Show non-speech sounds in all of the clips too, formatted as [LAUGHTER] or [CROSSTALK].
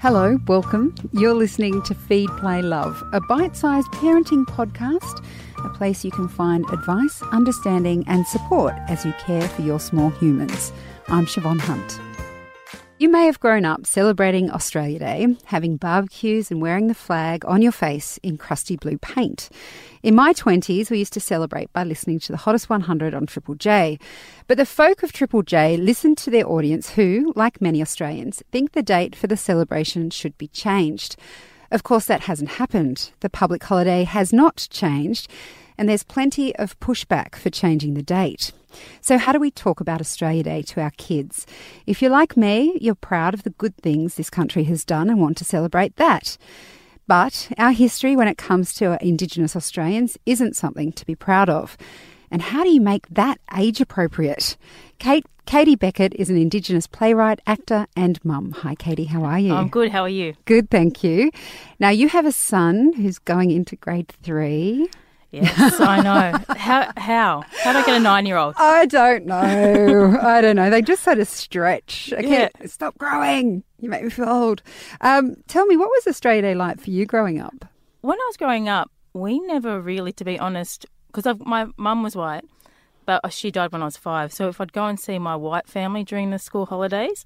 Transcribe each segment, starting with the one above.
Hello, welcome. You're listening to Feed, Play, Love, a bite sized parenting podcast, a place you can find advice, understanding, and support as you care for your small humans. I'm Siobhan Hunt. You may have grown up celebrating Australia Day, having barbecues and wearing the flag on your face in crusty blue paint. In my 20s, we used to celebrate by listening to the Hottest 100 on Triple J. But the folk of Triple J listened to their audience who, like many Australians, think the date for the celebration should be changed. Of course, that hasn't happened. The public holiday has not changed, and there's plenty of pushback for changing the date. So, how do we talk about Australia Day to our kids? If you're like me, you're proud of the good things this country has done and want to celebrate that. But our history when it comes to Indigenous Australians isn't something to be proud of. And how do you make that age appropriate? Kate, Katie Beckett is an Indigenous playwright, actor, and mum. Hi, Katie. How are you? I'm good. How are you? Good, thank you. Now, you have a son who's going into grade three. Yes, I know. How how how do I get a nine year old? I don't know. I don't know. They just sort of stretch. I can't stop growing. You make me feel old. Um, tell me, what was Australia Day like for you growing up? When I was growing up, we never really, to be honest, because my mum was white, but she died when I was five. So if I'd go and see my white family during the school holidays,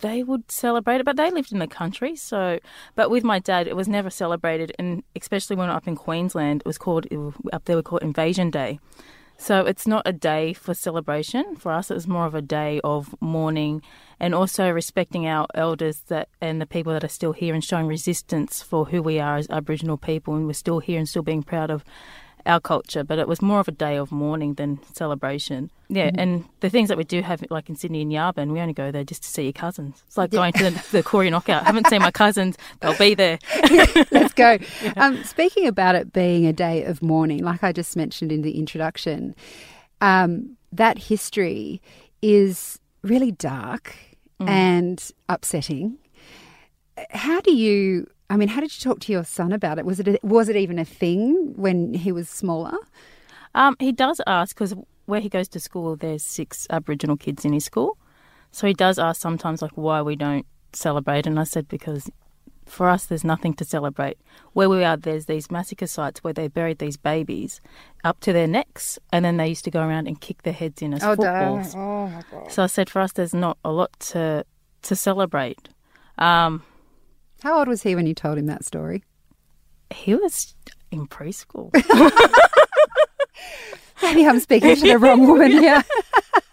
they would celebrate it, but they lived in the country. So, but with my dad, it was never celebrated, and especially when up in Queensland, it was called up there we call it Invasion Day. So it's not a day for celebration for us. It was more of a day of mourning and also respecting our elders that and the people that are still here and showing resistance for who we are as Aboriginal people, and we're still here and still being proud of our culture, but it was more of a day of mourning than celebration. Yeah, mm-hmm. and the things that we do have, like in Sydney and Yabun, we only go there just to see your cousins. It's like yeah. going to the, the Koori knockout. I haven't seen my cousins; they'll be there. [LAUGHS] Let's go. [LAUGHS] Yeah. Um, speaking about it being a day of mourning, like I just mentioned in the introduction, um, that history is really dark mm. and upsetting. How do you I mean, how did you talk to your son about it? Was it a, was it even a thing when he was smaller? Um, he does ask because where he goes to school, there's six Aboriginal kids in his school, so he does ask sometimes like why we don't celebrate. And I said because for us, there's nothing to celebrate. Where we are, there's these massacre sites where they buried these babies up to their necks, and then they used to go around and kick their heads in as oh, footballs. Oh, so I said, for us, there's not a lot to to celebrate. Um, how old was he when you told him that story? He was in preschool. [LAUGHS] Maybe I'm speaking to the wrong woman [LAUGHS] here.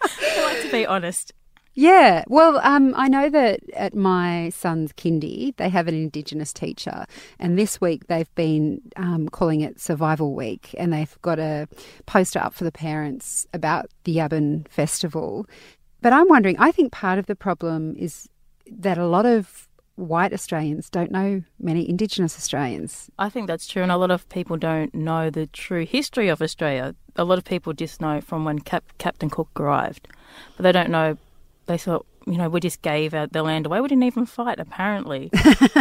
I like to be honest. Yeah, well, um, I know that at my son's kindy, they have an Indigenous teacher, and this week they've been um, calling it Survival Week, and they've got a poster up for the parents about the Yabun Festival. But I'm wondering, I think part of the problem is that a lot of white Australians don't know many Indigenous Australians. I think that's true, and a lot of people don't know the true history of Australia. A lot of people just know from when Cap- Captain Cook arrived, but they don't know. They thought, you know, we just gave the land away. We didn't even fight, apparently.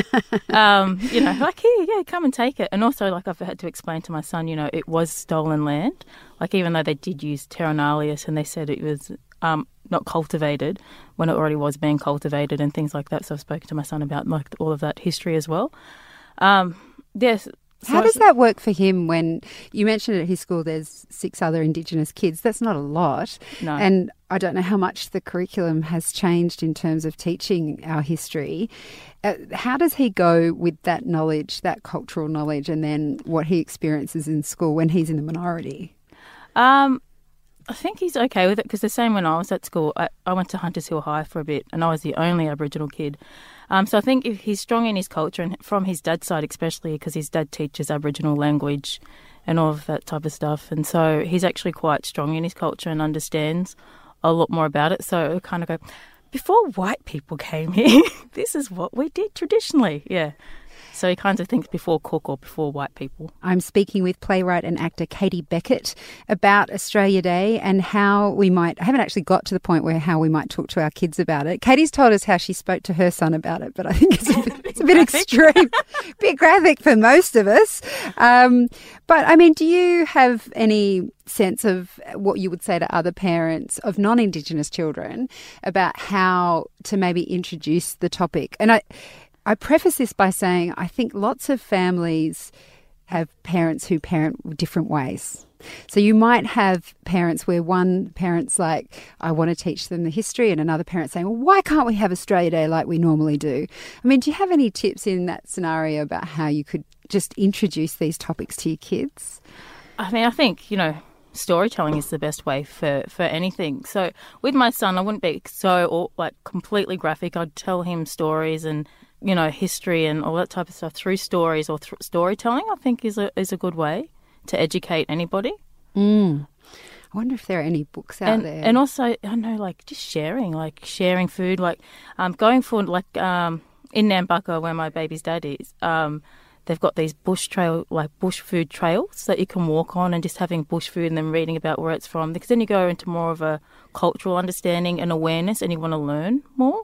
[LAUGHS] um, you know, like here, yeah, come and take it. And also, like I've had to explain to my son, you know, it was stolen land. Like even though they did use terra nullius and they said it was um, not cultivated when it already was being cultivated and things like that. So I've spoken to my son about like all of that history as well. Um, yes. So How does that work for him when you mentioned at his school there's six other Indigenous kids? That's not a lot. No. And I don't know how much the curriculum has changed in terms of teaching our history. Uh, how does he go with that knowledge, that cultural knowledge, and then what he experiences in school when he's in the minority? Um, I think he's okay with it because the same when I was at school, I, I, went to Hunters Hill High for a bit and I was the only Aboriginal kid. Um, so I think if he's strong in his culture and from his dad's side, especially because his dad teaches Aboriginal language and all of that type of stuff. And so he's actually quite strong in his culture and understands a lot more about it. So I kind of go, before white people came here, [LAUGHS] this is what we did traditionally. Yeah. So he kind of thinks before Cook or before white people. I'm speaking with playwright and actor Katie Beckett about Australia Day and how we might, I haven't actually got to the point where how we might talk to our kids about it. Katie's told us how she spoke to her son about it, but I think it's a bit, it's a bit [LAUGHS] extreme, a [LAUGHS] bit graphic for most of us. Um, but I mean, do you have any sense of what you would say to other parents of non Indigenous children about how to maybe introduce the topic? And I, I preface this by saying I think lots of families have parents who parent different ways. So you might have parents where one parent's like, I want to teach them the history, and another parent saying, Well, why can't we have Australia Day like we normally do? I mean, do you have any tips in that scenario about how you could just introduce these topics to your kids? I mean, I think, you know, storytelling is the best way for, for anything. So with my son, I wouldn't be so like completely graphic. I'd tell him stories and you know history and all that type of stuff through stories or th- storytelling. I think is a is a good way to educate anybody. Mm. I wonder if there are any books out and, there. And also, I know, like just sharing, like sharing food, like um, going for like um, in Nambucca where my baby's dad is. Um, they've got these bush trail, like bush food trails that you can walk on, and just having bush food and then reading about where it's from. Because then you go into more of a cultural understanding and awareness, and you want to learn more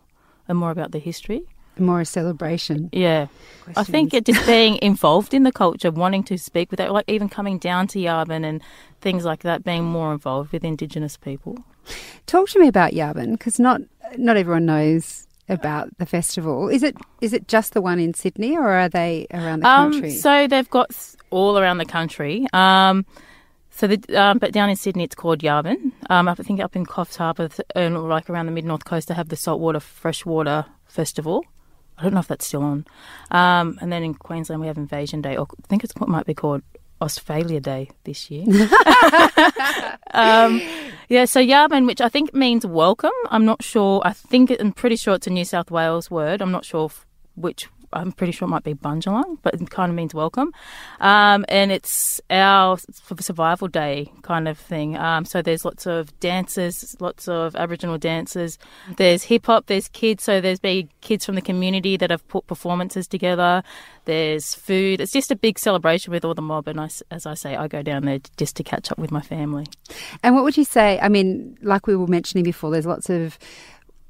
and more about the history. More a celebration. Yeah, Questions. I think it just being involved in the culture, wanting to speak with it, like even coming down to Yabun and things like that, being more involved with Indigenous people. Talk to me about Yabun, because not not everyone knows about the festival. Is it is it just the one in Sydney, or are they around the um, country? So they've got all around the country. Um, so, the, um, but down in Sydney, it's called Yabun. Um, I think up in Coffs Harbour, and like around the mid north coast, they have the saltwater freshwater festival. I don't know if that's still on. Um, and then in Queensland, we have Invasion Day, or I think it's, it might be called Australia Day this year. [LAUGHS] um, yeah, so Yabun, which I think means welcome. I'm not sure. I think I'm pretty sure it's a New South Wales word. I'm not sure which I'm pretty sure it might be Bundjalung, but it kind of means welcome. Um, and it's our survival day kind of thing. Um, so there's lots of dances, lots of Aboriginal dances. There's hip hop, there's kids. So there's big kids from the community that have put performances together. There's food. It's just a big celebration with all the mob. And I, as I say, I go down there just to catch up with my family. And what would you say? I mean, like we were mentioning before, there's lots of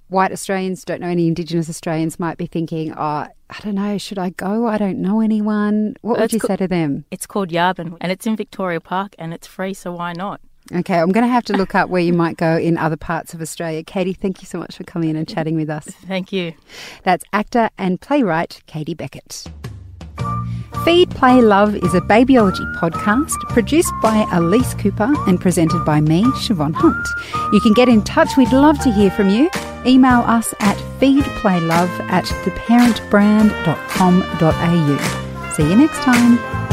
white Australians, don't know any Indigenous Australians, might be thinking, oh, I don't know, should I go? I don't know anyone. What would you co- say to them? It's called Yabun and it's in Victoria Park and it's free, so why not? Okay, I'm going to have to look up where you might go in other parts of Australia. Katie, thank you so much for coming in and chatting with us. Thank you. That's actor and playwright Katie Beckett. Feed, Play, Love is a babyology podcast produced by Elise Cooper and presented by me, Siobhan Hunt. You can get in touch. We'd love to hear from you. Email us at feedplaylove at theparentbrand.com.au. See you next time.